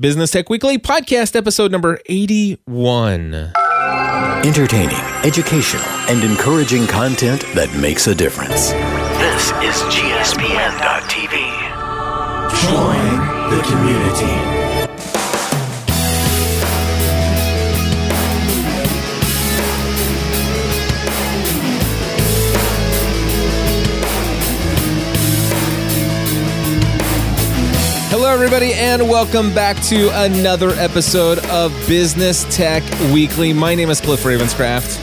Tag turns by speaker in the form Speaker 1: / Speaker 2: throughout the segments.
Speaker 1: Business Tech Weekly podcast episode number 81.
Speaker 2: Entertaining, educational, and encouraging content that makes a difference.
Speaker 3: This is GSPN.TV.
Speaker 2: Join the community.
Speaker 1: Hello, everybody, and welcome back to another episode of Business Tech Weekly. My name is Cliff Ravenscraft.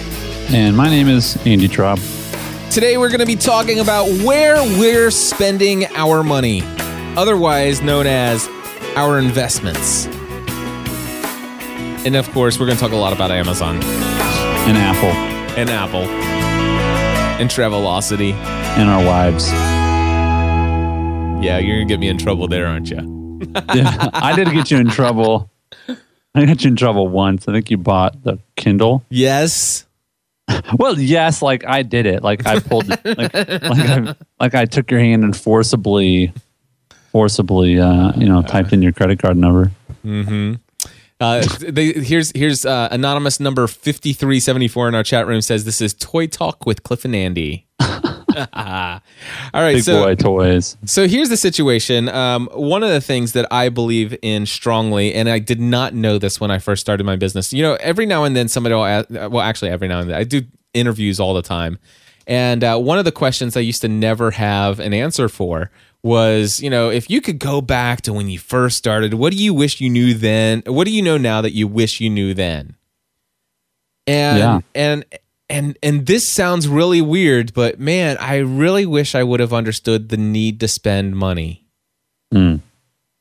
Speaker 4: And my name is Andy Traub.
Speaker 1: Today, we're going to be talking about where we're spending our money, otherwise known as our investments. And of course, we're going to talk a lot about Amazon
Speaker 4: And Apple.
Speaker 1: and Apple and Travelocity.
Speaker 4: And our wives.
Speaker 1: Yeah, you're going to get me in trouble there, aren't you?
Speaker 4: I did get you in trouble. I got you in trouble once. I think you bought the Kindle.
Speaker 1: Yes.
Speaker 4: Well, yes, like I did it. Like I pulled, like, like, I, like I took your hand and forcibly, forcibly, uh, you know, typed in your credit card number. Mm-hmm.
Speaker 1: Uh, they, here's here's uh, anonymous number 5374 in our chat room says this is Toy Talk with Cliff and Andy. All right,
Speaker 4: Big
Speaker 1: so
Speaker 4: boy toys.
Speaker 1: So here's the situation. Um, one of the things that I believe in strongly, and I did not know this when I first started my business. You know, every now and then somebody will ask, well, actually, every now and then I do interviews all the time. And uh, one of the questions I used to never have an answer for was, you know, if you could go back to when you first started, what do you wish you knew then? What do you know now that you wish you knew then? And
Speaker 4: Yeah.
Speaker 1: and and and this sounds really weird, but man, I really wish I would have understood the need to spend money.
Speaker 4: Mm.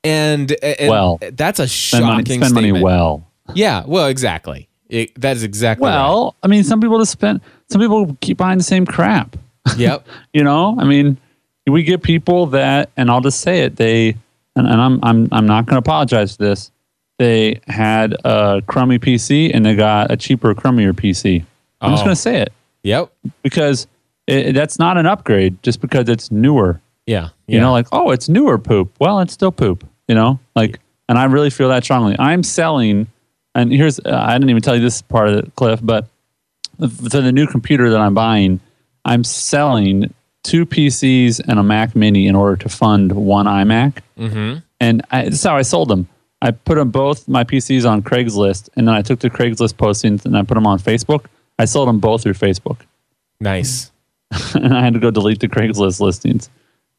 Speaker 1: And, and
Speaker 4: Well,
Speaker 1: that's a shocking
Speaker 4: money, spend money well.
Speaker 1: Yeah, well, exactly. It, that is exactly
Speaker 4: Well, I mean, some people just spend. Some people keep buying the same crap.
Speaker 1: Yep.
Speaker 4: You know, I mean, we get people that, and I'll just say it. They, and, and I'm, I'm, I'm not going to apologize for this. They had a crummy PC and they got a cheaper, crummier PC. I'm just
Speaker 1: Oh.
Speaker 4: going to say it
Speaker 1: Yep.
Speaker 4: because it, that's not an upgrade just because it's newer.
Speaker 1: Yeah.
Speaker 4: You know, like, oh, it's newer poop. Well, it's still poop, you know? Like, and I really feel that strongly. I'm selling, and here's, uh, I didn't even tell you this part of the cliff, but for the new computer that I'm buying, I'm selling two PCs and a Mac Mini in order to fund one iMac.
Speaker 1: mm-hmm.
Speaker 4: And I, this is how I sold them. I put them both my PCs on Craigslist, and then I took the Craigslist postings and I put them on Facebook. I sold them both through Facebook,
Speaker 1: nice.
Speaker 4: and I had to go delete the Craigslist listings.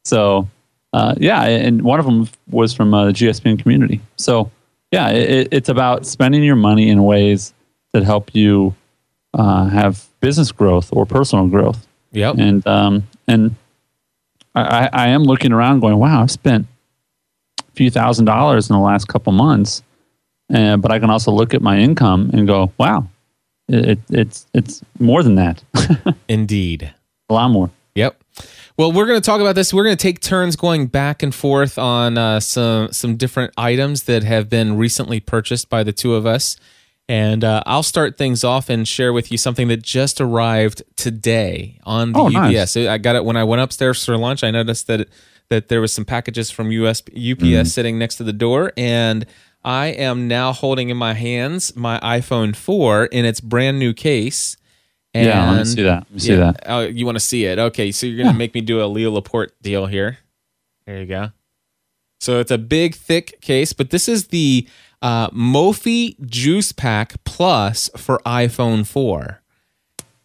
Speaker 4: So, uh, yeah, and one of them was from uh, the GSPN community. So, yeah, it, it's about spending your money in ways that help you uh, have business growth or personal growth
Speaker 1: Yep.
Speaker 4: and um, and I, I am looking around, going, "Wow, I've spent a few thousand dollars in the last couple months," uh, but I can also look at my income and go, "Wow, it, it, it's it's more than that,
Speaker 1: Indeed.
Speaker 4: a lot more."
Speaker 1: Yep. Well, we're going to talk about this. We're going to take turns going back and forth on uh, some some different items that have been recently purchased by the two of us, and uh, I'll start things off and share with you something that just arrived today on the
Speaker 4: Oh,
Speaker 1: UPS.
Speaker 4: nice.
Speaker 1: I got it when I went upstairs for lunch. I noticed that that there was some packages from US UPS
Speaker 4: Mm-hmm.
Speaker 1: sitting next to the door, and I am now holding in my hands my iPhone 4 in its brand new case. And
Speaker 4: yeah, let me see that. Let me see
Speaker 1: yeah.
Speaker 4: that.
Speaker 1: Oh, you want to see it? Okay, so you're gonna make me do a Leo Laporte deal here. There you go. So it's a big, thick case, but this is the uh, Mophie Juice Pack Plus for iPhone 4.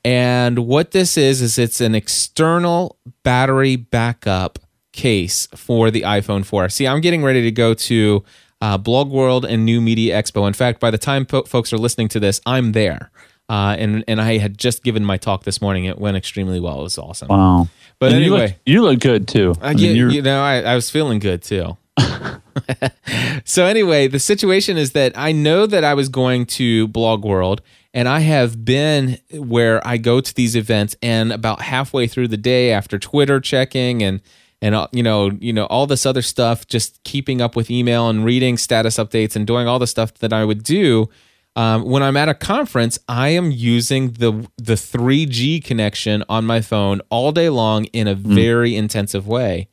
Speaker 1: And what this is is it's an external battery backup case for the iPhone 4. See, I'm getting ready to go to uh, Blog World and New Media Expo. In fact, by the time po- folks are listening to this, I'm there. Uh, and and I had just given my talk this morning. It went extremely well. It was awesome.
Speaker 4: Wow.
Speaker 1: But
Speaker 4: And you
Speaker 1: anyway,
Speaker 4: look, you look good too.
Speaker 1: uh,
Speaker 4: I mean,
Speaker 1: you, you know, I, I was feeling good too. so anyway, the situation is that I know that I was going to Blog World, and I have been where I go to these events, and about halfway through the day, after Twitter checking and and uh, you know you know all this other stuff, just keeping up with email and reading status updates and doing all the stuff that I would do. Um, when I'm at a conference, I am using the the 3G connection on my phone all day long in a very intensive way.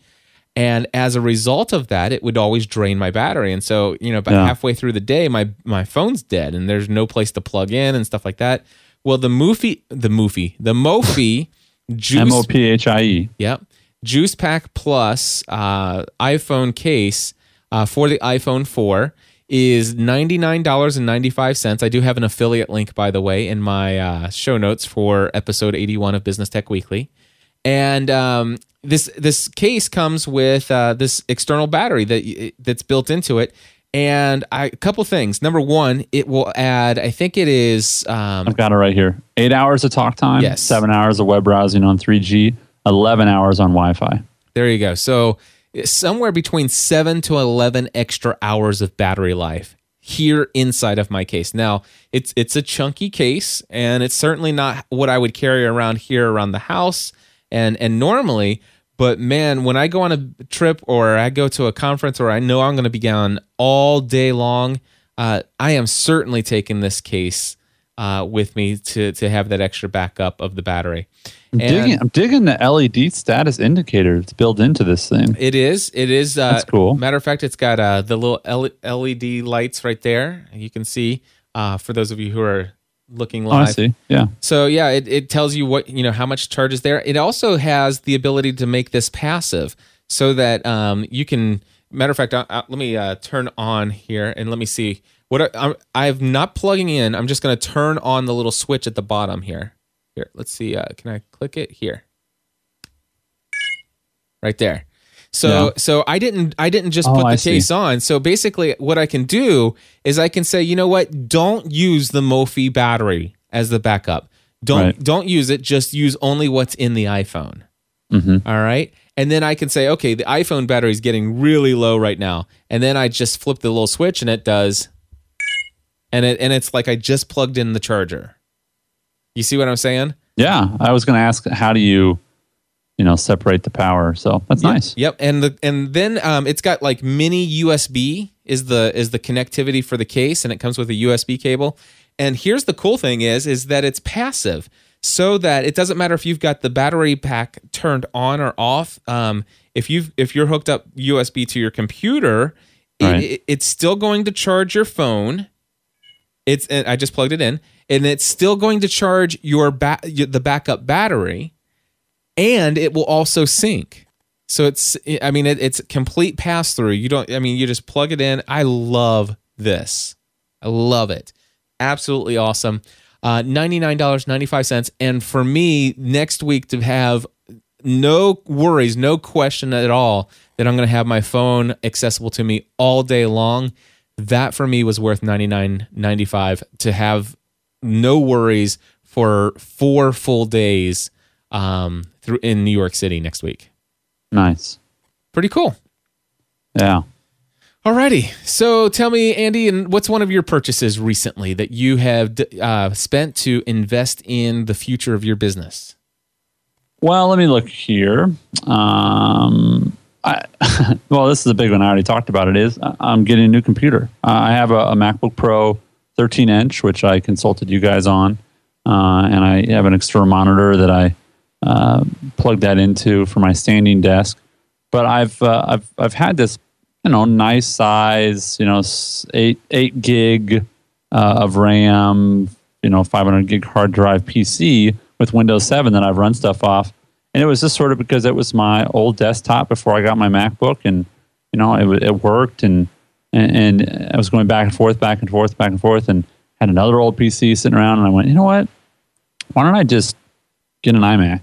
Speaker 1: And as a result of that, it would always drain my battery. And so, you know, about
Speaker 4: Yeah.
Speaker 1: halfway through the day, my my phone's dead and there's no place to plug in and stuff like that. Well, the Mophie, the Mophie, the Mophie juice
Speaker 4: M O P H I E.
Speaker 1: Yep. Juice Pack Plus uh, iPhone case uh, for the iPhone 4 is $99.95. I do have an affiliate link, by the way, in my uh, show notes for episode 81 of Business Tech Weekly. And um, this this case comes with uh, this external battery that that's built into it. And I, a couple things. Number one, it will add. I think it is. Um,
Speaker 4: I've got it right here. Eight hours of talk time.
Speaker 1: Yes.
Speaker 4: Seven hours of web browsing on 3G. Eleven hours on Wi-Fi.
Speaker 1: There you go. So somewhere between seven to eleven extra hours of battery life here inside of my case. Now it's it's a chunky case, and it's certainly not what I would carry around here around the house and and normally. But man, when I go on a trip or I go to a conference or I know I'm going to be gone all day long, uh, I am certainly taking this case uh, with me to to have that extra backup of the battery.
Speaker 4: I'm digging. I'm digging the LED status indicator that's built into this thing.
Speaker 1: It is. It is. Uh,
Speaker 4: That's cool.
Speaker 1: Matter of fact, it's got uh, the little LED lights right there. You can see uh, for those of you who are looking
Speaker 4: Oh, I see. Yeah.
Speaker 1: So yeah, it, it tells you what you know how much charge is there. It also has the ability to make this passive, so that um, you can. Matter of fact, uh, uh, let me uh, turn on here and let me see what I, I'm. I'm not plugging in. I'm just going to turn on the little switch at the bottom here. Here, let's see. Uh, can I click it here? Right there. So
Speaker 4: Yeah.
Speaker 1: so I didn't I didn't just
Speaker 4: Oh,
Speaker 1: put the
Speaker 4: I see.
Speaker 1: case on. So basically, what I can do is I can say, you know what? Don't use the Mophie battery as the backup. Don't
Speaker 4: Right.
Speaker 1: don't use it. Just use only what's in the iPhone.
Speaker 4: Mhm.
Speaker 1: All right. And then I can say, okay, the iPhone battery is getting really low right now. And then I just flip the little switch and it does. And it and it's like I just plugged in the charger. You see what I'm saying?
Speaker 4: Yeah. I was going to ask, how do you, you know, separate the power? So that's nice.
Speaker 1: Yep, and the and then um, it's got like mini USB is the is the connectivity for the case, and it comes with a USB cable. And here's the cool thing is is that it's passive, so that it doesn't matter if you've got the battery pack turned on or off. Um, if you if you're hooked up USB to your computer,
Speaker 4: Right.
Speaker 1: it, it's still going to charge your phone. It's I just plugged it in, and it's still going to charge your ba- the backup battery and it will also sync. So it's, I mean, it, it's complete pass through. You don't, I mean, you just plug it in. I love this. I love it. Absolutely awesome. Uh, $99.95. And for me, next week to have no worries, no question at all that I'm going to have my phone accessible to me all day long. That for me was worth $99.95 to have no worries for four full days um, through in New York City next week.
Speaker 4: Nice.
Speaker 1: Pretty cool.
Speaker 4: Yeah.
Speaker 1: Alrighty. So tell me, Andy, and what's one of your purchases recently that you have uh, spent to invest in the future of your business?
Speaker 4: Well, let me look here. Um, I, well, this is a big one. I already talked about it. Is I'm getting a new computer. I have a, a MacBook Pro 13 inch, which I consulted you guys on, uh, and I have an external monitor that I uh, plugged that into for my standing desk. But I've uh, I've I've had this you know nice size you know eight eight gig uh, of RAM you know 500 gig hard drive PC with Windows 7 that I've run stuff off, and it was just sort of because it was my old desktop before I got my MacBook, and you know it it worked, and and, and I was going back and forth, back and forth, back and forth, and had another old PC sitting around, and I went, you know what, why don't I just get an iMac?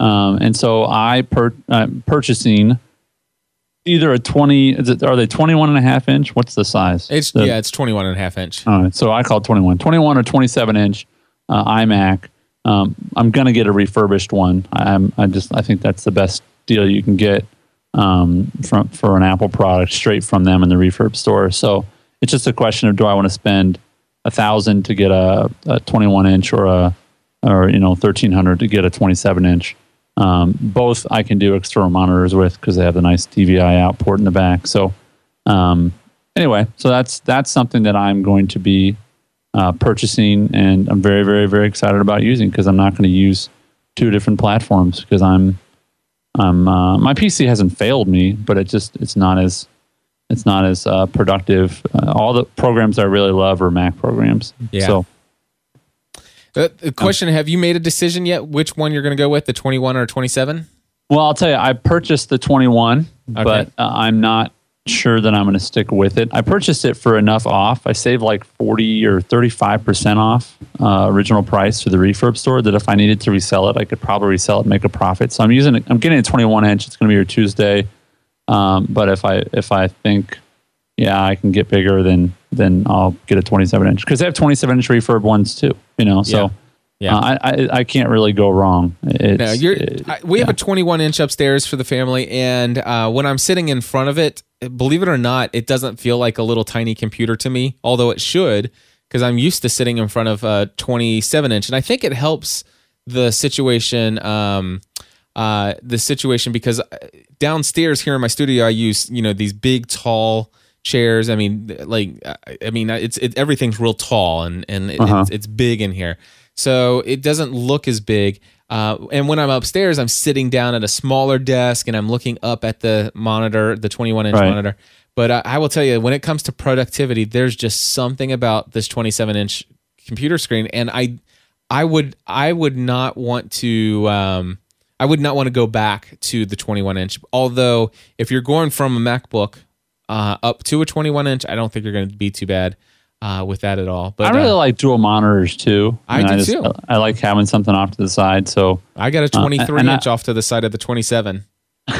Speaker 4: Um, and so I per, uh, purchasing either a 20 is it, are they 21 and a half inch what's the size
Speaker 1: It's
Speaker 4: The-
Speaker 1: yeah, it's 21 and a half inch.
Speaker 4: all right, so I call it 21. 21 or 27 inch uh, iMac. Um, I'm gonna get a refurbished one. I'm, I just I think that's the best deal you can get um, from for an Apple product straight from them in the refurb store. So it's just a question of do I want to spend a thousand to get a, a 21 inch or a or you know 1300 to get a 27 inch. Um, both I can do external monitors with because they have the nice DVI out port in the back. So um, anyway, so that's that's something that I'm going to be uh, purchasing, and I'm very, very, very excited about using because I'm not going to use two different platforms because I'm I'm uh, my PC hasn't failed me, but it just it's not as it's not as uh, productive. Uh, all the programs I really love are Mac programs.
Speaker 1: Yeah.
Speaker 4: So
Speaker 1: Uh, the question: Have you made a decision yet? Which one you're going to go with, the 21 or 27?
Speaker 4: Well, I'll tell you, I purchased the 21,
Speaker 1: Okay.
Speaker 4: but uh, I'm not sure that I'm going to stick with it. I purchased it for enough off. I saved like 40 or 35% off uh, original price to the refurb store that if I needed to resell it, I could probably resell it and make a profit. So I'm using it. I'm getting a 21 inch. It's going to be here Tuesday. Um, but if I if I think yeah, I can get bigger, then then I'll get a 27 inch because they have 27 inch refurb ones too. You know, so
Speaker 1: Yeah.
Speaker 4: Uh, I, I I can't really go wrong. It's,
Speaker 1: No, you're.
Speaker 4: it-
Speaker 1: I, we have a 21 inch upstairs for the family, and uh, when I'm sitting in front of it, believe it or not, it doesn't feel like a little tiny computer to me. Although it should, because I'm used to sitting in front of a 27 inch, and I think it helps the situation. Um, uh, the situation because downstairs here in my studio, I use you know these big tall chairs. I mean, like I- I mean, it's it, everything's real tall and and
Speaker 4: Uh-huh.
Speaker 1: it's, it's big in here, so it doesn't look as big. Uh, and when I'm upstairs, I'm sitting down at a smaller desk and I'm looking up at the monitor, the 21 inch
Speaker 4: Right.
Speaker 1: monitor. But I, I will tell you, when it comes to productivity, there's just something about this 27 inch computer screen, and I, I would, I would not want to, um, I would not want to go back to the 21 inch. Although, if you're going from a MacBook uh, up to a 21 inch, I don't think you're going to be too bad uh, with that at all. But
Speaker 4: I really
Speaker 1: uh,
Speaker 4: like dual monitors too.
Speaker 1: I
Speaker 4: And
Speaker 1: do
Speaker 4: just,
Speaker 1: too.
Speaker 4: I like having something off to the side. So
Speaker 1: I got a 23
Speaker 4: and I-
Speaker 1: inch off to the side of the 27.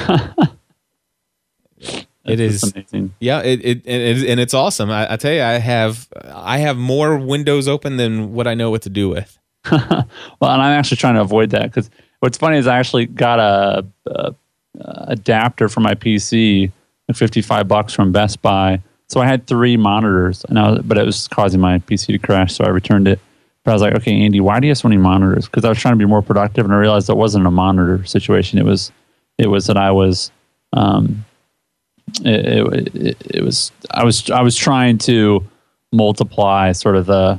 Speaker 4: It's amazing.
Speaker 1: yeah. It, it, it is, and it's awesome. I, I tell you, I have I have more windows open than what I know what to do with.
Speaker 4: Well, and I'm actually trying to avoid that because what's funny is I actually got a, a, a adapter for my PC, at 55 bucks from Best Buy. So I had three monitors, and I was, but it was causing my PC to crash, so I returned it. But I was like, okay, Andy, why do you have so many monitors? Because I was trying to be more productive, and I realized it wasn't a monitor situation. It was, it was that I was, um, it, it, it, it was I was I was trying to multiply sort of the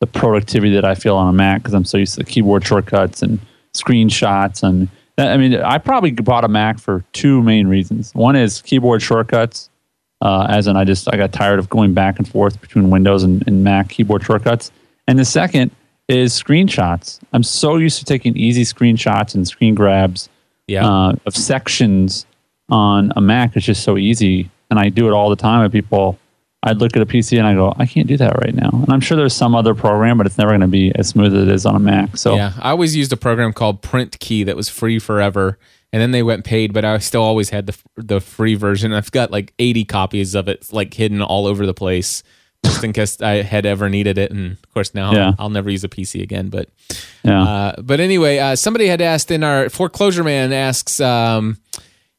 Speaker 4: the productivity that I feel on a Mac because I'm so used to the keyboard shortcuts and screenshots and I mean I probably bought a Mac for two main reasons. One is keyboard shortcuts, uh, as in I just I got tired of going back and forth between Windows and, and Mac keyboard shortcuts, and the second is screenshots. I'm so used to taking easy screenshots and screen grabs
Speaker 1: Yeah,
Speaker 4: uh, of sections on a Mac It's just so easy, and I do it all the time. And people, I'd look at a PC and I go, I can't do that right now. And I'm sure there's some other program, but it's never going to be as smooth as it is on a Mac. So
Speaker 1: yeah. I always used a program called Print Key that was free forever, and then they went paid, but I still always had the the free version. I've got like 80 copies of it, like hidden all over the place, just in case I had ever needed it. And of course, now
Speaker 4: Yeah.
Speaker 1: I'll never use a PC again. But
Speaker 4: yeah,
Speaker 1: Uh, but anyway, uh, somebody had asked in our foreclosure man asks, um,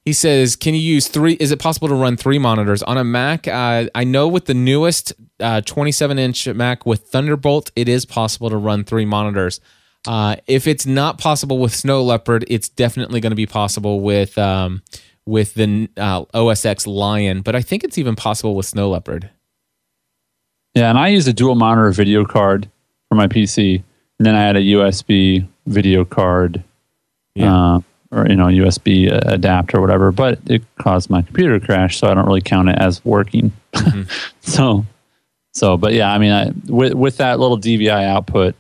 Speaker 1: he says, can you use three? Is it possible to run three monitors on a Mac? Uh, I know with the newest uh, 27 inch Mac with Thunderbolt, it is possible to run three monitors. Uh, if it's not possible with Snow Leopard, it's definitely going to be possible with um, with the uh, OS X Lion. But I think it's even possible with Snow Leopard.
Speaker 4: yeah. And I use a dual monitor video card for my PC, and then I had a USB video card.
Speaker 1: Yeah.
Speaker 4: Uh, or you know USB adapter or whatever, but it caused my computer to crash, so I don't really count it as working. so, so, but yeah, I mean, I, with with that little DVI output,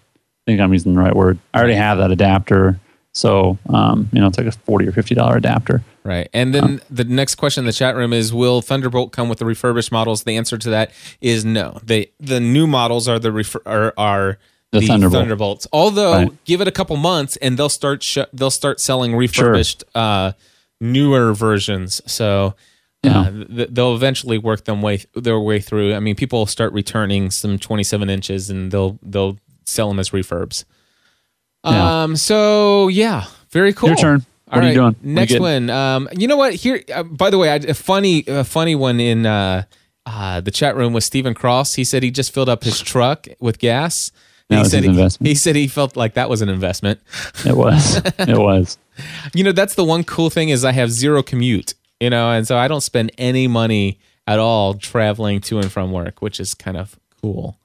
Speaker 4: think I'm using the right word. I already have that adapter, so um, you know, it's like a forty or fifty dollar adapter.
Speaker 1: Right. And then the next question in the chat room is Will Thunderbolt come with the refurbished models? The answer to that is no. They the new models are the refer, are, are
Speaker 4: The Thunderbolt.
Speaker 1: Thunderbolts. Although
Speaker 4: Right.
Speaker 1: give it a couple months and they'll start sh- they'll start selling refurbished uh, newer versions. So uh, th- they'll eventually work them way their way through. I mean, people start returning some 27 inches and they'll they'll sell them as refurbs.
Speaker 4: Yeah.
Speaker 1: Um. So yeah, very cool.
Speaker 4: Your turn. What
Speaker 1: All
Speaker 4: are you
Speaker 1: right,
Speaker 4: doing? What are you
Speaker 1: Next one. Um, you know what? Here, uh, by the way, I, a funny, a funny one in uh, uh, the chat room was Stephen Cross. He said he just filled up his truck with gas.
Speaker 4: That
Speaker 1: he
Speaker 4: was
Speaker 1: said he,
Speaker 4: investment.
Speaker 1: he said he felt like that was an investment.
Speaker 4: It was. it was.
Speaker 1: You know, that's the one cool thing is I have zero commute. You know, and so I don't spend any money at all traveling to and from work, which is kind of cool.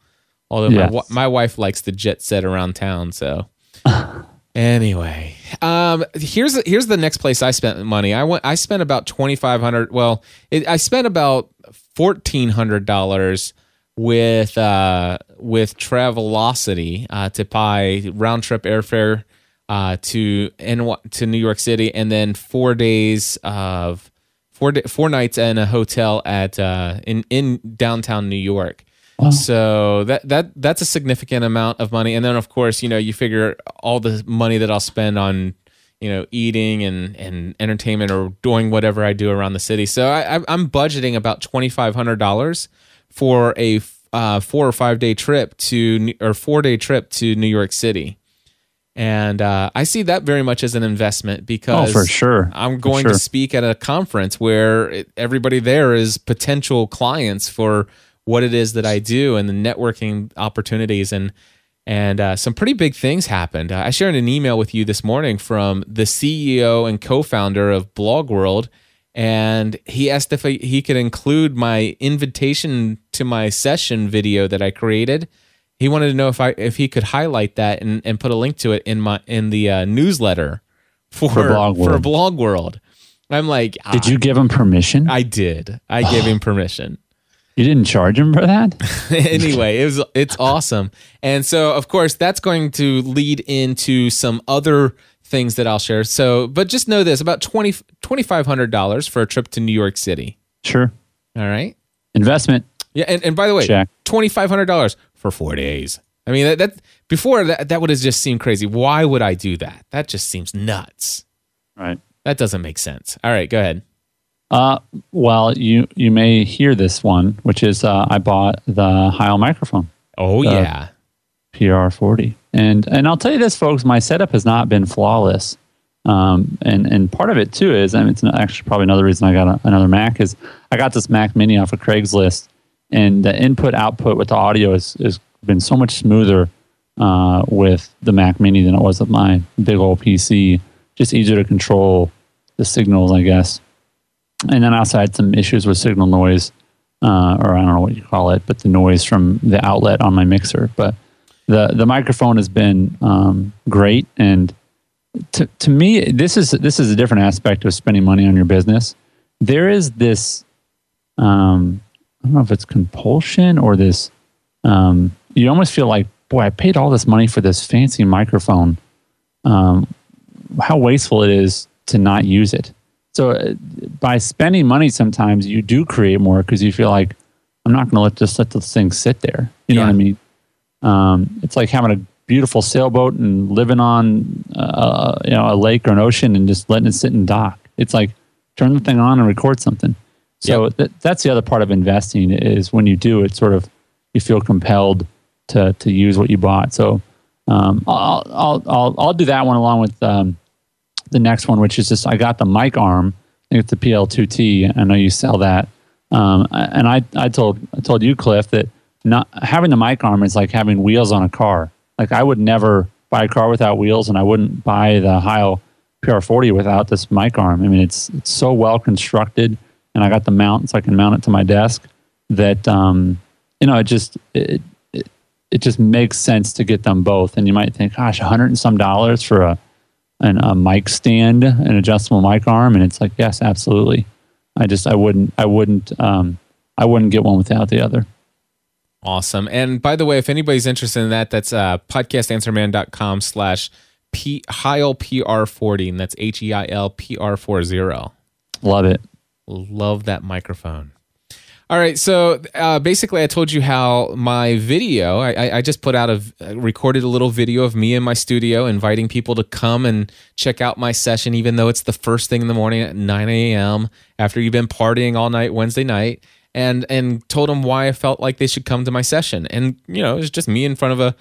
Speaker 1: Although my
Speaker 4: Yes.
Speaker 1: my, my wife likes to jet set around town, so Anyway, um, here's here's the next place I spent money. I went. I spent about twenty five hundred. Well, it, I spent about fourteen hundred dollars with uh, with Travelocity uh, to buy round trip airfare uh, to N- to New York City, and then four days of four four nights in a hotel at uh, in in downtown New York. So that that that's a significant amount of money, and then of course you know you figure all the money that I'll spend on you know eating and and entertainment or doing whatever I do around the city. So I, I- I'm budgeting about twenty five hundred dollars for a uh, four or five day trip to New- or four day trip to New York City. And uh, I see that very much as an investment because
Speaker 4: Oh, for sure.
Speaker 1: I'm going
Speaker 4: sure.
Speaker 1: to speak at a conference where it, everybody there is potential clients for what it is that I do and the networking opportunities and and uh, some pretty big things happened. Uh, I shared an email with you this morning from the CEO and co-founder of Blog World, and he asked if I, he could include my invitation to my session video that I created. He wanted to know if I if he could highlight that and, and put a link to it in my in the uh, newsletter for
Speaker 4: For Blog
Speaker 1: for Blog World. I'm like,
Speaker 4: Did
Speaker 1: ah,
Speaker 4: you give him permission?
Speaker 1: I did. I gave him permission.
Speaker 4: You didn't charge him for that?
Speaker 1: anyway, it was it's awesome. And so of course that's going to lead into some other things that I'll share. So, but just know this, about 20 $2500 for a trip to New York City.
Speaker 4: Sure.
Speaker 1: All right?
Speaker 4: Investment.
Speaker 1: Yeah, and, and by the way,
Speaker 4: Check.
Speaker 1: $2500 for 4 days. I mean, that, that before that that would have just seemed crazy. Why would I do that? That just seems nuts.
Speaker 4: Right.
Speaker 1: That doesn't make sense. All right, go ahead.
Speaker 4: Uh, well, you you may hear this one, which is uh, I bought the Heil microphone.
Speaker 1: Oh yeah.
Speaker 4: PR40. And and I'll tell you this, folks, my setup has not been flawless. Um, and and part of it too is, I mean, it's actually probably another reason I got a, another Mac is I got this Mac Mini off of Craigslist, and the input output with the audio has has been so much smoother uh, with the Mac Mini than it was with my big old PC. Just easier to control the signals, I guess. And then I also had some issues with signal noise, uh, or I don't know what you call it, but the noise from the outlet on my mixer. But the the microphone has been um, great, and to to me, this is this is a different aspect of spending money on your business. There is this, um, I don't know if it's compulsion or this. Um, you almost feel like, boy, I paid all this money for this fancy microphone. Um, how wasteful it is to not use it. So uh, by spending money, sometimes you do create more because you feel like I'm not going to let just let this thing sit there. You know what I mean? Um, it's like having a beautiful sailboat and living on uh, you know a lake or an ocean and just letting it sit and dock. It's like turn the thing on and record something. So that, that's the other part of investing is when you do it, sort of you feel compelled to to use what you bought. So um, I'll, I'll I'll I'll do that one along with um, the next one, which is just I got the mic arm. I think it's the PL2T. I know you sell that. Um, and I, I told I told you, Cliff, that not having the mic arm is like having wheels on a car. Like I would never buy a car without wheels, and I wouldn't buy the Heil PR40 without this mic arm. I mean, it's it's so well constructed, and I got the mount so I can mount it to my desk. That um, you know, it just it, it it just makes sense to get them both. And you might think, gosh, a hundred and some dollars for a an, a mic stand, an adjustable mic arm, and it's like, yes, absolutely. I just I wouldn't I wouldn't um, I wouldn't get one without the other.
Speaker 1: Awesome. And by the way, if anybody's interested in that, that's uh, podcastanswerman.com slash P- Heil PR40. And that's H E I L P R 40.
Speaker 4: Love it.
Speaker 1: Love that microphone. All right. So uh, basically, I told you how my video, I, I- just put out a, I recorded a little video of me in my studio inviting people to come and check out my session, even though it's the first thing in the morning at 9 a.m. after you've been partying all night Wednesday night. And, and told them why I felt like they should come to my session. And, you know, it was just me in front of a,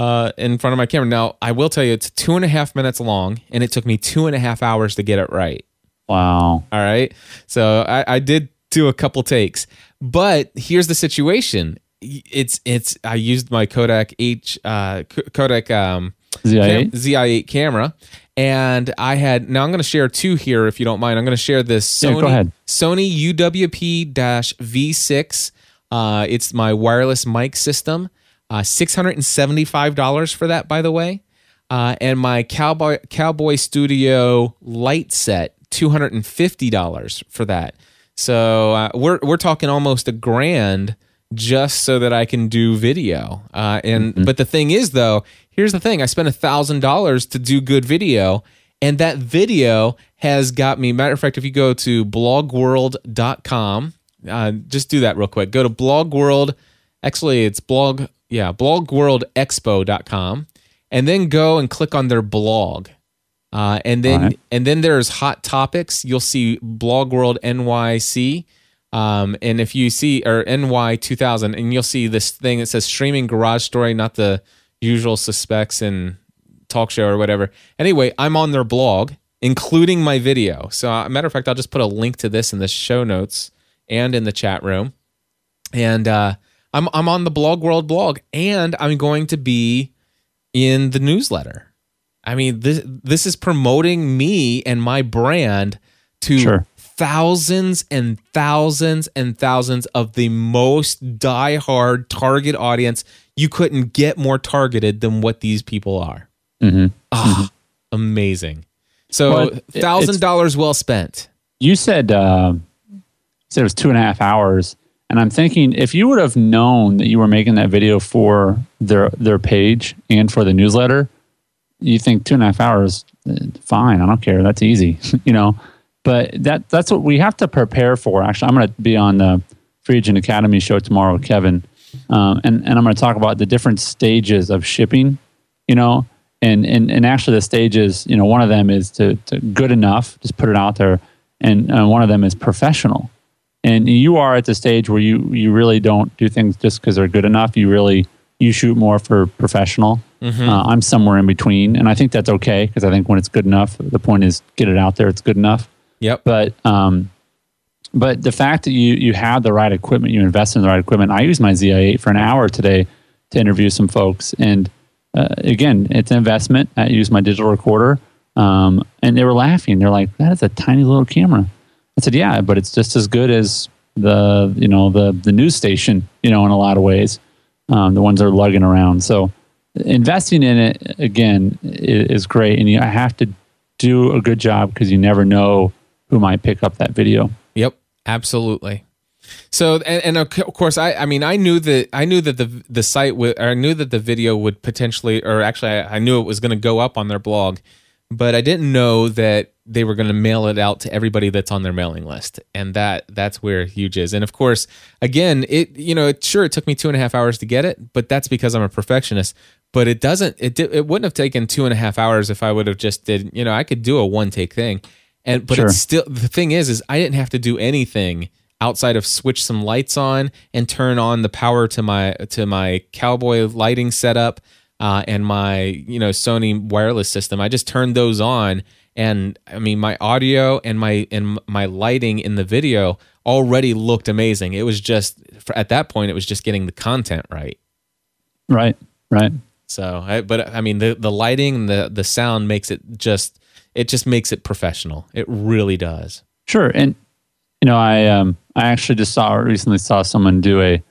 Speaker 1: uh, in front of my camera. Now, I will tell you, it's two and a half minutes long, and it took me two and a half hours to get it right.
Speaker 4: Wow.
Speaker 1: All right. So I, I did do a couple takes, but here's the situation. It's it's I used my Kodak H uh, Kodak um,
Speaker 4: ZI8?
Speaker 1: cam- ZI8 camera, and I had now I'm going to share two here if you don't mind. I'm going to share this
Speaker 4: Yeah,
Speaker 1: Sony
Speaker 4: ahead.
Speaker 1: Sony UWP-V6. Uh, it's my wireless mic system. Uh, six hundred and seventy-five dollars for that, by the way. uh, and my cowboy cowboy studio light set two hundred and fifty dollars for that. So uh, we're we're talking almost a grand just so that I can do video. Uh, and but the thing is though, here's the thing: I spent a thousand dollars to do good video, and that video has got me. Matter of fact, if you go to blogworld.com, uh, just do that real quick. Go to blogworld. Actually, it's blog. Yeah, blogworldexpo.com, and then go and click on their blog. Uh, and then
Speaker 4: Alright.
Speaker 1: and then there's hot topics. You'll see Blog World NYC. Um, and if you see or NY 2000, and you'll see this thing that says streaming garage story, not the usual suspects and talk show or whatever. Anyway, I'm on their blog, including my video. So, uh, matter of fact, I'll just put a link to this in the show notes and in the chat room. And uh, I'm I'm on the Blog World blog, and I'm going to be in the newsletter. I mean, this this is promoting me and my brand to
Speaker 4: Sure.
Speaker 1: thousands and thousands and thousands of the most diehard target audience. You couldn't get more targeted than what these people are.
Speaker 4: Mhm.
Speaker 1: Ah, amazing. So
Speaker 4: Well,
Speaker 1: thousand dollars well spent.
Speaker 4: You said uh, you said it was two and a half hours, and I'm thinking if you would have known that you were making that video for their their page and for the newsletter, you think two and a half hours, eh, fine, I don't care, that's easy, you know. But that that's what we have to prepare for. Actually, I'm going to be on the Free Agent Academy show tomorrow with Kevin, um, and and I'm going to talk about the different stages of shipping, you know, and and and actually the stages, you know, one of them is to, to good enough, just put it out there, and, and one of them is professional. And you are at the stage where you you really don't do things just because they're good enough. You really you shoot more for professional. Uh, I'm somewhere in between, and I think that's okay because I think when it's good enough, the point is get it out there. It's good enough.
Speaker 1: Yep.
Speaker 4: But um, but the fact that you you have the right equipment, you invest in the right equipment. I use my ZI8 for an hour today to interview some folks, and uh, again, it's an investment. I use my digital recorder, um, and they were laughing. They're like, "That is a tiny little camera." I said, "Yeah, but it's just as good as the you know the the news station. You know, in a lot of ways, um, the ones they're lugging around. So investing in it again is, great, and you I have to do a good job because you never know who might pick up that video.
Speaker 1: Yep, absolutely. So and, and of course I I mean I knew that I knew that the the site would I knew that the video would potentially or actually I, I knew it was going to go up on their blog, but I didn't know that they were going to mail it out to everybody that's on their mailing list, and that that's where huge is. And of course, again, it you know it, sure it took me two and a half hours to get it, but that's because I'm a perfectionist. But it doesn't it it wouldn't have taken two and a half hours if I would have just did you know I could do a one take thing, and but
Speaker 4: Sure.
Speaker 1: it's still the thing is is I didn't have to do anything outside of switch some lights on and turn on the power to my to my cowboy lighting setup uh, and my you know Sony wireless system. I just turned those on, and I mean my audio and my and my lighting in the video already looked amazing. It was just at that point it was just getting the content right.
Speaker 4: Right, right.
Speaker 1: So, I, but I mean the the lighting and the the sound makes it just it just makes it professional. It really does.
Speaker 4: Sure, and you know, I um, I actually just saw recently saw someone do a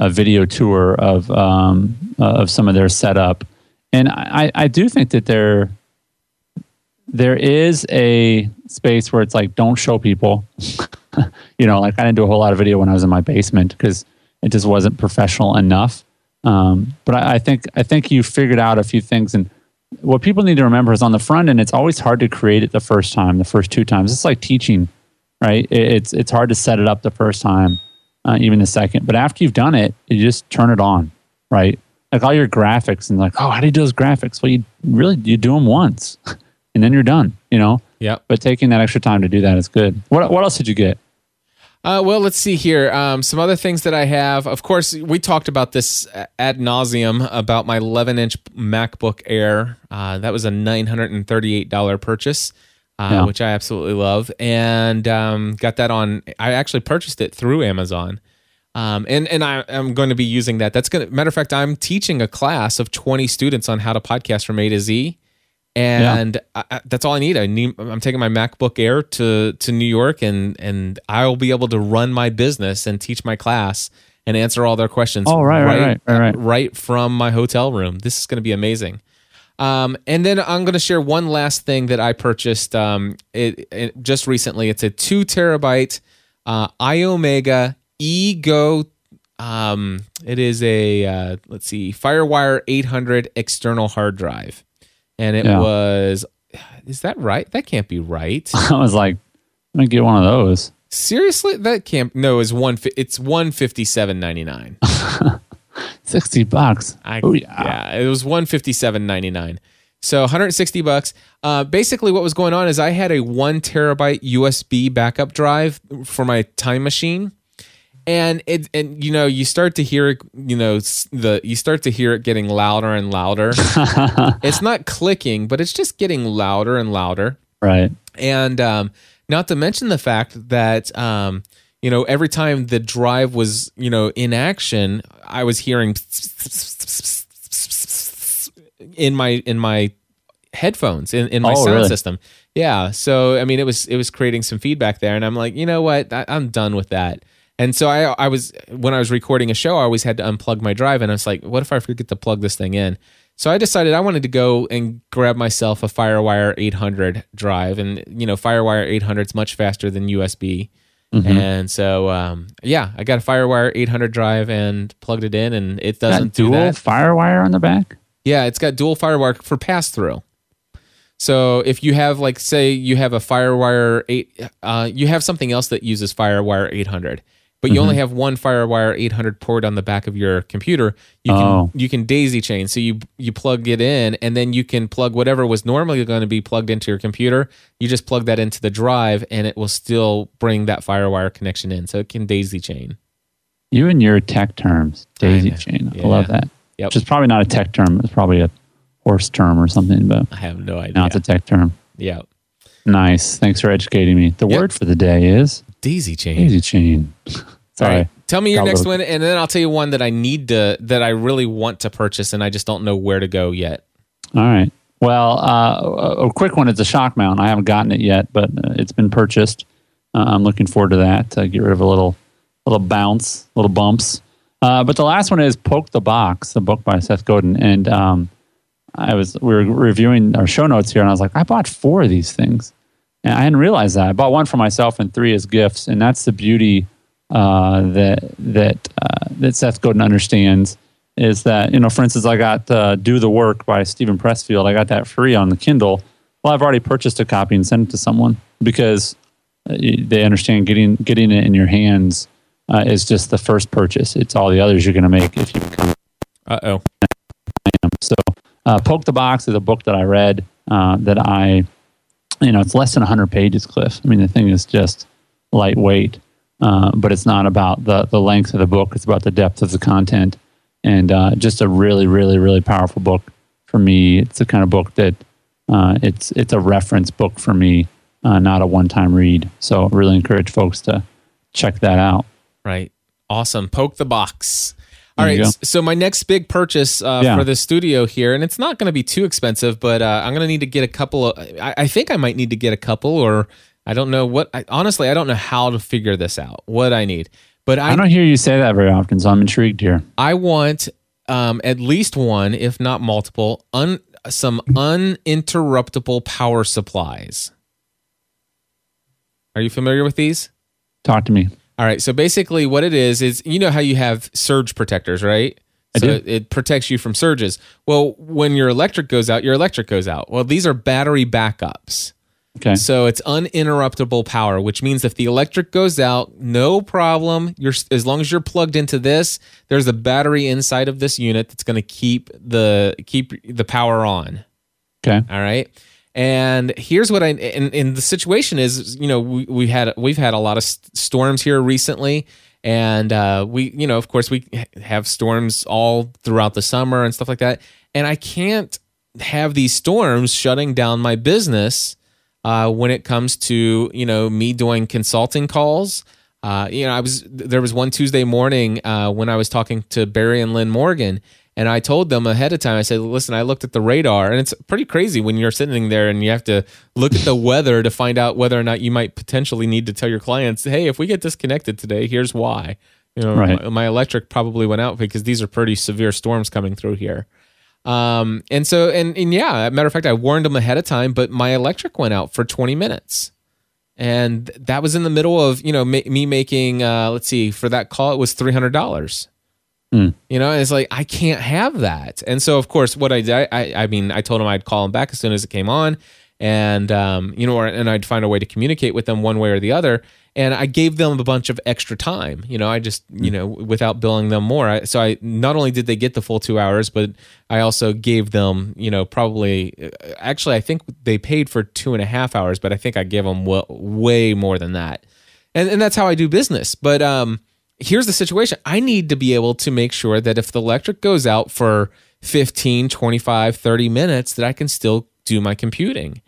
Speaker 4: a video tour of um, uh, of some of their setup, and I I do think that there there is a space where it's like don't show people, you know, like I didn't do a whole lot of video when I was in my basement because it just wasn't professional enough. Um, but I, I think I think you figured out a few things and what people need to remember is on the front end, it's always hard to create it the first time, the first two times. It's like teaching, right? It- It's it's hard to set it up the first time, uh, even a second. But after you've done it, you just turn it on, right? Like all your graphics and like, oh, how do you do those graphics? Well, you really you do them once, and then you're done, you know.
Speaker 1: Yeah.
Speaker 4: But taking that extra time to do that is good. What what else did you get?
Speaker 1: Uh, well, let's see here. Um, some other things that I have. Of course, we talked about this ad nauseum about my 11 inch MacBook Air. Uh, that was a $938 purchase, uh,
Speaker 4: Yeah.
Speaker 1: which I absolutely love. And um, got that on, I actually purchased it through Amazon. Um, and and I, I'm going to be using that. That's going to, matter of fact, I'm teaching a class of 20 students on how to podcast from A to Z. And I, I- that's all I need. I need. I'm taking my MacBook Air to to New York, and and I'll be able to run my business and teach my class and answer all their questions.
Speaker 4: Oh, right, right, right, right, right.
Speaker 1: right from my hotel room. This is going to be amazing. Um, and then I'm going to share one last thing that I purchased um, it, it- just recently. It's a two terabyte uh, iOmega Ego. Um, it is a uh, let's see, FireWire 800 external hard drive, and it
Speaker 4: Yeah.
Speaker 1: was. Is that right? That can't be right.
Speaker 4: I was like, let me get one of those.
Speaker 1: Seriously, that can't. No, it's one. It's one fifty seven ninety nine.
Speaker 4: 60 bucks.
Speaker 1: I,
Speaker 4: oh,
Speaker 1: yeah.
Speaker 4: yeah.
Speaker 1: it was one fifty seven ninety nine. So 160 bucks. Uh, basically, what was going on is I had a one terabyte USB backup drive for my time machine, and it and you know you start to hear it, you know the you start to hear it getting louder and louder. it's not clicking, but it's just getting louder and louder
Speaker 4: Right.
Speaker 1: and um, not to mention the fact that um, you know every time the drive was you know in action, I was hearing in my in my headphones in, in my
Speaker 4: Oh,
Speaker 1: sound
Speaker 4: really?
Speaker 1: system. Yeah, so I mean it was it was creating some feedback there, and I'm like, you know what, I, I'm done with that. And so I I was when I was recording a show, I always had to unplug my drive, and I was like, what if I forget to plug this thing in? So I decided I wanted to go and grab myself a FireWire 800 drive, and you know FireWire 800 is much faster than USB. And so, um, yeah, I got a FireWire 800 drive and plugged it in, and it doesn't do
Speaker 4: dual
Speaker 1: that.
Speaker 4: firewire on the back?
Speaker 1: Yeah, it's got dual FireWire for pass through. So if you have like say you have a FireWire eight, uh, you have something else that uses FireWire 800, but you only mm-hmm. have one FireWire 800 port on the back of your computer. You can
Speaker 4: Oh.
Speaker 1: you can daisy chain. So you you plug it in, and then you can plug whatever was normally going to be plugged into your computer. You just plug that into the drive, and it will still bring that FireWire connection in. So it can daisy chain.
Speaker 4: You and your tech terms, daisy
Speaker 1: know.
Speaker 4: chain. I love that.
Speaker 1: Yep.
Speaker 4: Which is probably not a tech term. It's probably a horse term or something, but
Speaker 1: I have no idea.
Speaker 4: now it's a tech term.
Speaker 1: yeah,
Speaker 4: Nice. Thanks for educating me. The
Speaker 1: Yep.
Speaker 4: word for the day is
Speaker 1: daisy chain.
Speaker 4: daisy chain. Sorry.
Speaker 1: right. Tell me your
Speaker 4: Got
Speaker 1: next
Speaker 4: little-
Speaker 1: one, and then I'll tell you one that I need to, that I really want to purchase, and I just don't know where to go yet.
Speaker 4: All right. Well, uh, a quick one is a shock mount. I haven't gotten it yet, but uh, it's been purchased. Uh, I'm looking forward to that to get rid of a little, little bounce, little bumps. Uh, but the last one is "Poke the Box," a book by Seth Godin, and um, I was we were reviewing our show notes here, and I was like, I bought four of these things, and I hadn't realized that. I bought one for myself and three as gifts, and that's the beauty uh, that that uh, that Seth Godin understands is that you know, for instance, I got uh, "Do the Work" by Steven Pressfield. I got that free on the Kindle. Well, I've already purchased a copy and sent it to someone because uh, they understand getting getting it in your hands uh, is just the first purchase. It's all the others you're going to make if you become
Speaker 1: Uh oh.
Speaker 4: So, uh, Poke the Box is a book that I read uh, that I, you know, it's less than 100 pages, Cliff. I mean, the thing is just lightweight, uh, but it's not about the, the length of the book, it's about the depth of the content. And uh, just a really, really, really powerful book for me. It's the kind of book that uh, it's, it's a reference book for me, uh, not a one time read. So, really encourage folks to check that out.
Speaker 1: Right. Awesome. Poke the box. All right. So my next big purchase uh,
Speaker 4: Yeah.
Speaker 1: for the studio here, and it's not going to be too expensive, but uh, I'm going to need to get a couple of. I, I think I might need to get a couple, or I don't know what. I, honestly, I don't know how to figure this out. What I need, but I
Speaker 4: I don't hear you say that very often, so I'm intrigued here.
Speaker 1: I want um, at least one, if not multiple, un, some uninterruptible power supplies. Are you familiar with these?
Speaker 4: Talk to me.
Speaker 1: All right. So basically, what it is is you know how you have surge protectors, right?
Speaker 4: I
Speaker 1: so
Speaker 4: do.
Speaker 1: It, protects you from surges. Well, when your electric goes out, your electric goes out. Well, these are battery backups.
Speaker 4: Okay.
Speaker 1: So it's uninterruptible power, which means if the electric goes out, no problem. You're as long as you're plugged into this, there's a battery inside of this unit that's going to keep the keep the power on.
Speaker 4: Okay.
Speaker 1: All right. And here's what I and, and the situation is, you know, we we had we've had a lot of st- storms here recently, and uh, we, you know, of course, we have storms all throughout the summer and stuff like that. And I can't have these storms shutting down my business uh, when it comes to you know me doing consulting calls. Uh, you know, I was there was one Tuesday morning uh, when I was talking to Barry and Lynn Morgan, and I told them ahead of time. I said, "Listen, I looked at the radar, and it's pretty crazy when you're sitting there and you have to look at the weather to find out whether or not you might potentially need to tell your clients, hey, if we get disconnected today, here's why." You know,
Speaker 4: Right.
Speaker 1: my, my electric probably went out because these are pretty severe storms coming through here. Um, and so, and, and yeah, matter of fact, I warned them ahead of time, but my electric went out for 20 minutes. And that was in the middle of, you know, me making, uh, let's see, for that call, it was $300.
Speaker 4: Mm.
Speaker 1: You know, it's like, I can't have that. And so, of course, what I did, I, I mean, I told them I'd call them back as soon as it came on. And, um, you know, or, and I'd find a way to communicate with them one way or the other and I gave them a bunch of extra time. You know, I just you know without billing them more. I, so I not only did they get the full two hours, but I also gave them you know probably uh, actually I think they paid for two and a half hours, but I think I gave them w- way more than that, and and that's how I do business. But um, here's the situation: I need to be able to make sure that if the electric goes out for 15, 25, 30 minutes, that I can still do my computing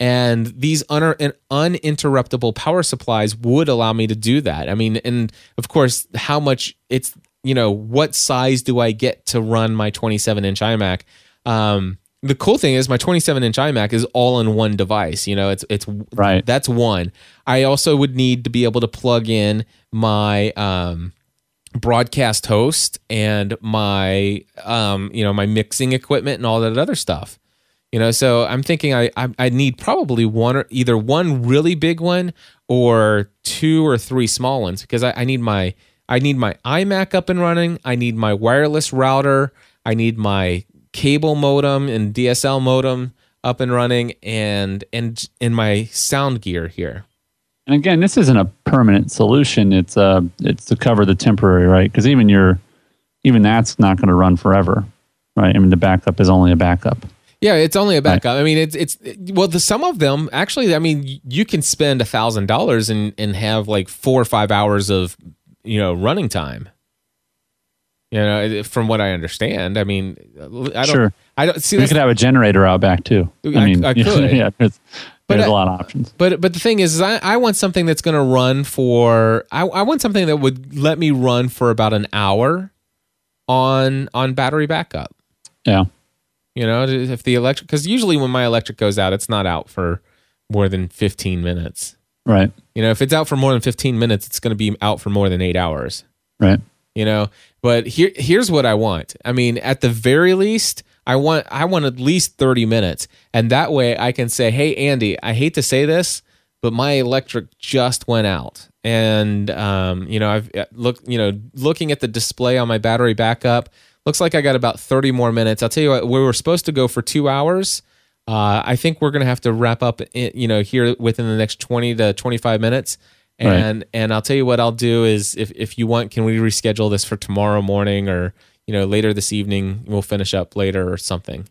Speaker 1: and these un- uninterruptible power supplies would allow me to do that. I mean, and of course, how much it's you know what size do I get to run my 27 inch iMac? Um, the cool thing is my 27 inch iMac is all in one device. You know, it's it's
Speaker 4: right.
Speaker 1: That's one. I also would need to be able to plug in my um, broadcast host and my um, you know my mixing equipment and all that other stuff. You know, so I'm thinking I, I I need probably one or either one really big one or two or three small ones because I, I need my I need my iMac up and running. I need my wireless router. I need my cable modem and DSL modem up and running and and in my sound gear here.
Speaker 4: And again, this isn't a permanent solution. It's uh it's to cover the temporary, right? Because even your even that's not going to run forever, right? I mean, the backup is only a backup.
Speaker 1: Yeah, it's only a backup. Right. I mean, it's it's well, the some of them actually. I mean, you can spend a thousand dollars and and have like four or five hours of you know running time. You know, from what I understand, I mean, I don't. Sure. I don't see.
Speaker 4: We could have a generator out back too. I,
Speaker 1: I
Speaker 4: mean,
Speaker 1: I could.
Speaker 4: yeah, there's,
Speaker 1: but
Speaker 4: there's
Speaker 1: I,
Speaker 4: a lot of options.
Speaker 1: But but the thing is, is I, I want something that's going to run for. I, I want something that would let me run for about an hour on on battery backup.
Speaker 4: Yeah.
Speaker 1: You know, if the electric, because usually when my electric goes out, it's not out for more than 15 minutes.
Speaker 4: Right.
Speaker 1: You know, if it's out for more than 15 minutes, it's going to be out for more than eight hours.
Speaker 4: Right.
Speaker 1: You know, but here, here's what I want. I mean, at the very least, I want, I want at least 30 minutes. And that way I can say, Hey, Andy, I hate to say this, but my electric just went out. And, um, you know, I've uh, look, you know, looking at the display on my battery backup, Looks like I got about 30 more minutes. I'll tell you what, we were supposed to go for two hours. Uh, I think we're going to have to wrap up, in, you know, here within the next 20 to 25 minutes. And right. and I'll tell you what I'll do is if, if you want, can we reschedule this for tomorrow morning or, you know, later this evening? We'll finish up later or something.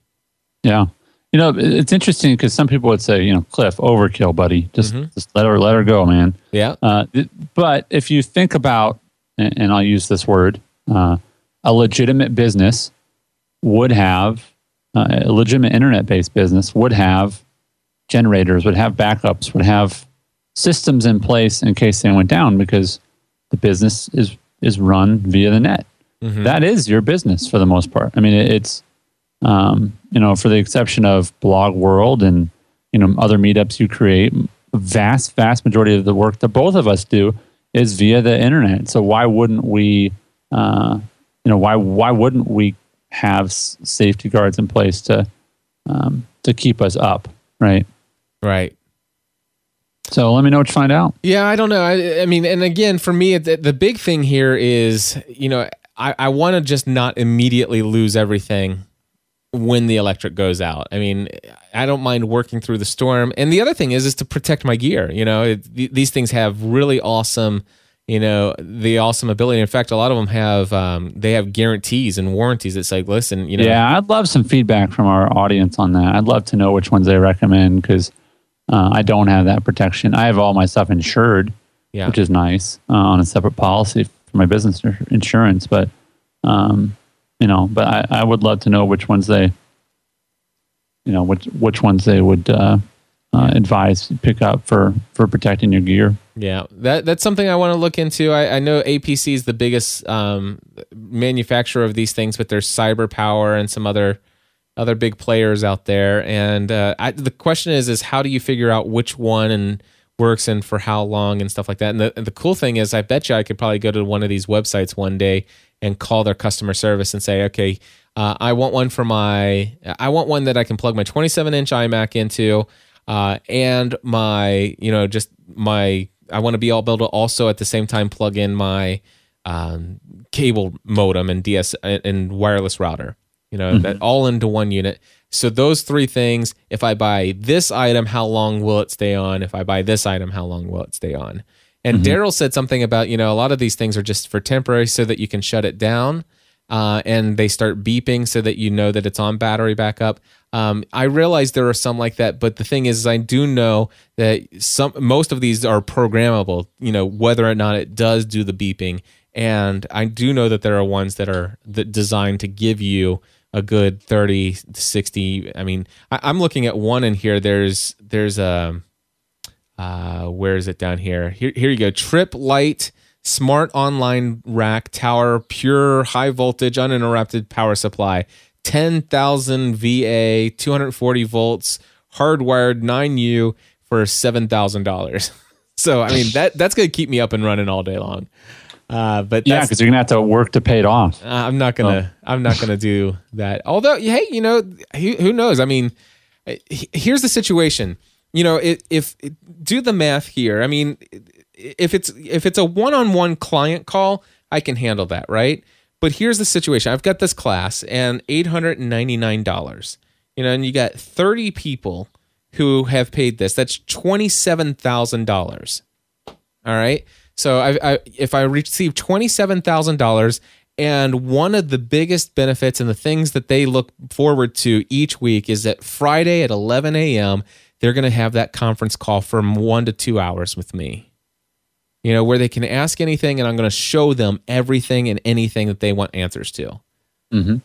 Speaker 4: Yeah. You know, it's interesting because some people would say, you know, Cliff, overkill, buddy. Just, mm-hmm. just let her let her go, man.
Speaker 1: Yeah.
Speaker 4: Uh, but if you think about, and I'll use this word, uh, a legitimate business would have uh, a legitimate internet-based business would have generators, would have backups, would have systems in place in case they went down because the business is is run via the net. Mm-hmm. That is your business for the most part. I mean, it, it's um, you know, for the exception of Blog World and you know other meetups you create, vast vast majority of the work that both of us do is via the internet. So why wouldn't we uh, you know why why wouldn't we have safety guards in place to um, to keep us up right
Speaker 1: right
Speaker 4: so let me know what you find out.
Speaker 1: Yeah i don't know. I, I mean and again for me the, the big thing here is you know i, I want to just not immediately lose everything when the electric goes out. I mean i don't mind working through the storm. And the other thing is is to protect my gear. You know it, these things have really awesome you know the awesome ability. In fact a lot of them have um, they have guarantees and warranties it's like listen you know
Speaker 4: yeah i'd love some feedback from our audience on that. I'd love to know which ones they recommend because uh, i don't have that protection i have all my stuff insured yeah. which is nice uh, on a separate policy for my business insurance but um, you know but I, I would love to know which ones they you know which which ones they would uh, uh, advise pick up for for protecting your gear.
Speaker 1: Yeah, that that's something I want to look into. I, I know APC is the biggest um, manufacturer of these things, but there's Cyber Power and some other other big players out there. And uh, I, the question is, is how do you figure out which one and works and for how long and stuff like that? And the, and the cool thing is, I bet you I could probably go to one of these websites one day and call their customer service and say, okay, Uh, I want one for my. I want one that I can plug my 27 inch iMac into, uh, and my you know just my. I want to be able to also at the same time plug in my um, cable modem and DS and wireless router. You know that all into one unit. So those three things. If I buy this item, how long will it stay on? If I buy this item, how long will it stay on? And Daryl said something about, you know, a lot of these things are just for temporary so that you can shut it down uh, and they start beeping so that you know that it's on battery backup. Um, I realize there are some like that, but the thing is, I do know that some most of these are programmable. You know whether or not it does do the beeping, and I do know that there are ones that are that designed to give you a good 30 60 i mean I, i'm looking at one in here there's there's a uh, where is it down here? Here, here you go. Tripp Lite Smart Online Rack Tower, pure high voltage, uninterrupted power supply, ten thousand VA, two hundred forty volts, hardwired nine U for seven thousand dollars. So I mean that that's gonna keep me up and running all day long. Uh, but
Speaker 4: Yeah, because you're gonna have to work to pay it off.
Speaker 1: uh, I'm not gonna. I'm not gonna do that. Although, hey, you know, who, who knows? I mean, here's the situation. You know, if, if do the math here. I mean, if it's if it's a one-on-one client call, I can handle that, right? But here's the situation. I've got this class and eight hundred and ninety-nine dollars. You know, and you got thirty people who have paid this. That's twenty-seven thousand dollars. All right. So I, I if I receive twenty seven thousand dollars, and one of the biggest benefits and the things that they look forward to each week is that Friday at eleven a.m. they're going to have that conference call from one to two hours with me. You know where they can ask anything, and I'm going to show them everything and anything that they want answers to mm-hmm.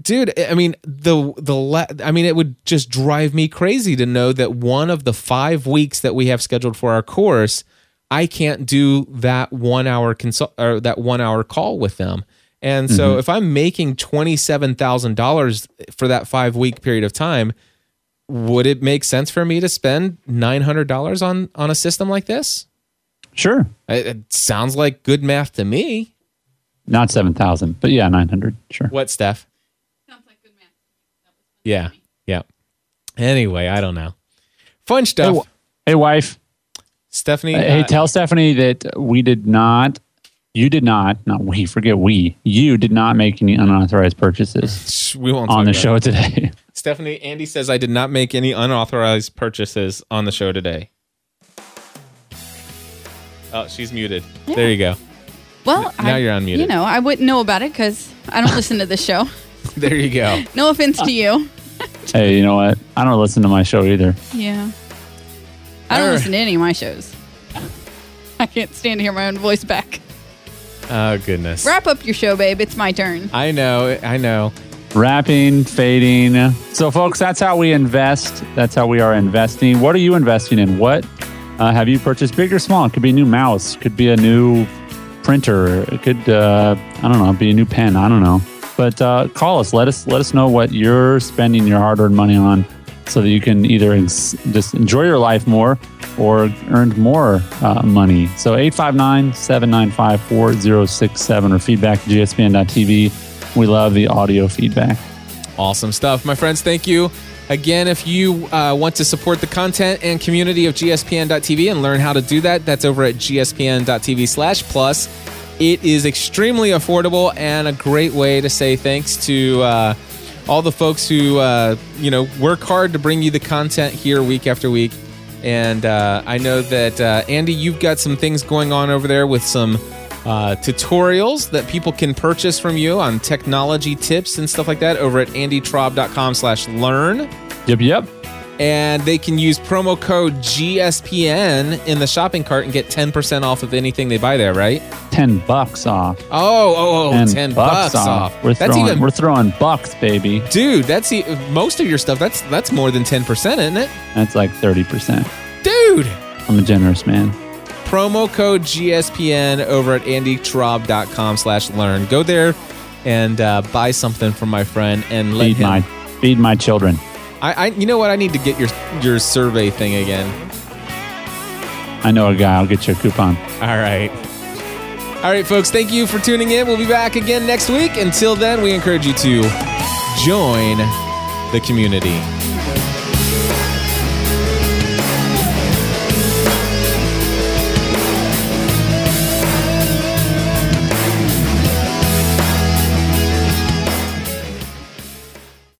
Speaker 1: dude i mean the the la- i mean it would just drive me crazy to know that one of the five weeks that we have scheduled for our course i can't do that one hour consult or that one hour call with them and so mm-hmm. if i'm making $27000 for that five week period of time would it make sense for me to spend $900 on on a system like this
Speaker 4: Sure,
Speaker 1: it, it sounds like good math to me
Speaker 4: not seven thousand, but yeah, nine hundred. Sure.
Speaker 1: what steph Sounds like good math. Yeah. Yeah. Anyway, I don't know. Fun
Speaker 4: Hey,
Speaker 1: stuff.
Speaker 4: w- hey, wife.
Speaker 1: Stephanie.
Speaker 4: hey,
Speaker 1: uh,
Speaker 4: tell Stephanie that we did not. You did not. Not we. Forget we. You did not make any unauthorized purchases
Speaker 1: we won't
Speaker 4: on the show
Speaker 1: it.
Speaker 4: today.
Speaker 1: Stephanie, Andy says I did not make any unauthorized purchases on the show today. Oh, she's muted. There you go.
Speaker 5: Well,
Speaker 1: Now
Speaker 5: I,
Speaker 1: you're unmuted.
Speaker 5: You know, I wouldn't know about it because I don't listen to the show.
Speaker 1: There you go.
Speaker 5: No offense to you.
Speaker 4: hey, you know what? I don't listen to my show either.
Speaker 5: Yeah. I don't
Speaker 1: Alright.
Speaker 5: listen to any of my shows. I can't stand to hear my own voice back.
Speaker 1: Oh goodness.
Speaker 5: Wrap up your show, babe. It's my turn.
Speaker 1: I know. I know.
Speaker 4: Wrapping, fading. So, folks, that's how we invest. That's how we are investing. What are you investing in? What uh, have you purchased, big or small? It could be a new mouse, could be a new printer, it could, uh, I don't know, be a new pen. I don't know. But uh, call us. Let us let us know what you're spending your hard-earned money on, so that you can either ex- just enjoy your life more or earn more uh, money. So 859-795-4067 or feedback at gspn.tv. We love the audio feedback.
Speaker 1: Awesome stuff, my friends. Thank you. Again, if you uh, want to support the content and community of gspn.tv and learn how to do that, that's over at gspn.tv slash plus. It is extremely affordable and a great way to say thanks to uh, all the folks who, uh, you know, work hard to bring you the content here week after week. And uh, I know that, uh, Andy, you've got some things going on over there with some uh, tutorials that people can purchase from you on technology tips and stuff like that over at andytraub.com slash learn
Speaker 4: Yep, yep.
Speaker 1: And they can use promo code gspn in the shopping cart and get 10% off of anything they buy there right
Speaker 4: 10 bucks off.
Speaker 1: oh oh, oh
Speaker 4: 10,
Speaker 1: 10 bucks, off,
Speaker 4: We're
Speaker 1: that's
Speaker 4: throwing
Speaker 1: even
Speaker 4: we're throwing bucks, baby.
Speaker 1: dude that's e- most of your stuff that's that's more than 10% isn't it
Speaker 4: That's like 30%.
Speaker 1: dude
Speaker 4: I'm a generous man.
Speaker 1: promo code gspn over at andytraub.com slash learn go there and uh, buy something from my friend and let
Speaker 4: Feed
Speaker 1: him
Speaker 4: my feed my children.
Speaker 1: I, I you know what I need to get your your survey thing again.
Speaker 4: I know a guy. I'll get you a coupon.
Speaker 1: All right. All right, folks, thank you for tuning in. We'll be back again next week. Until then, we encourage you to join the community.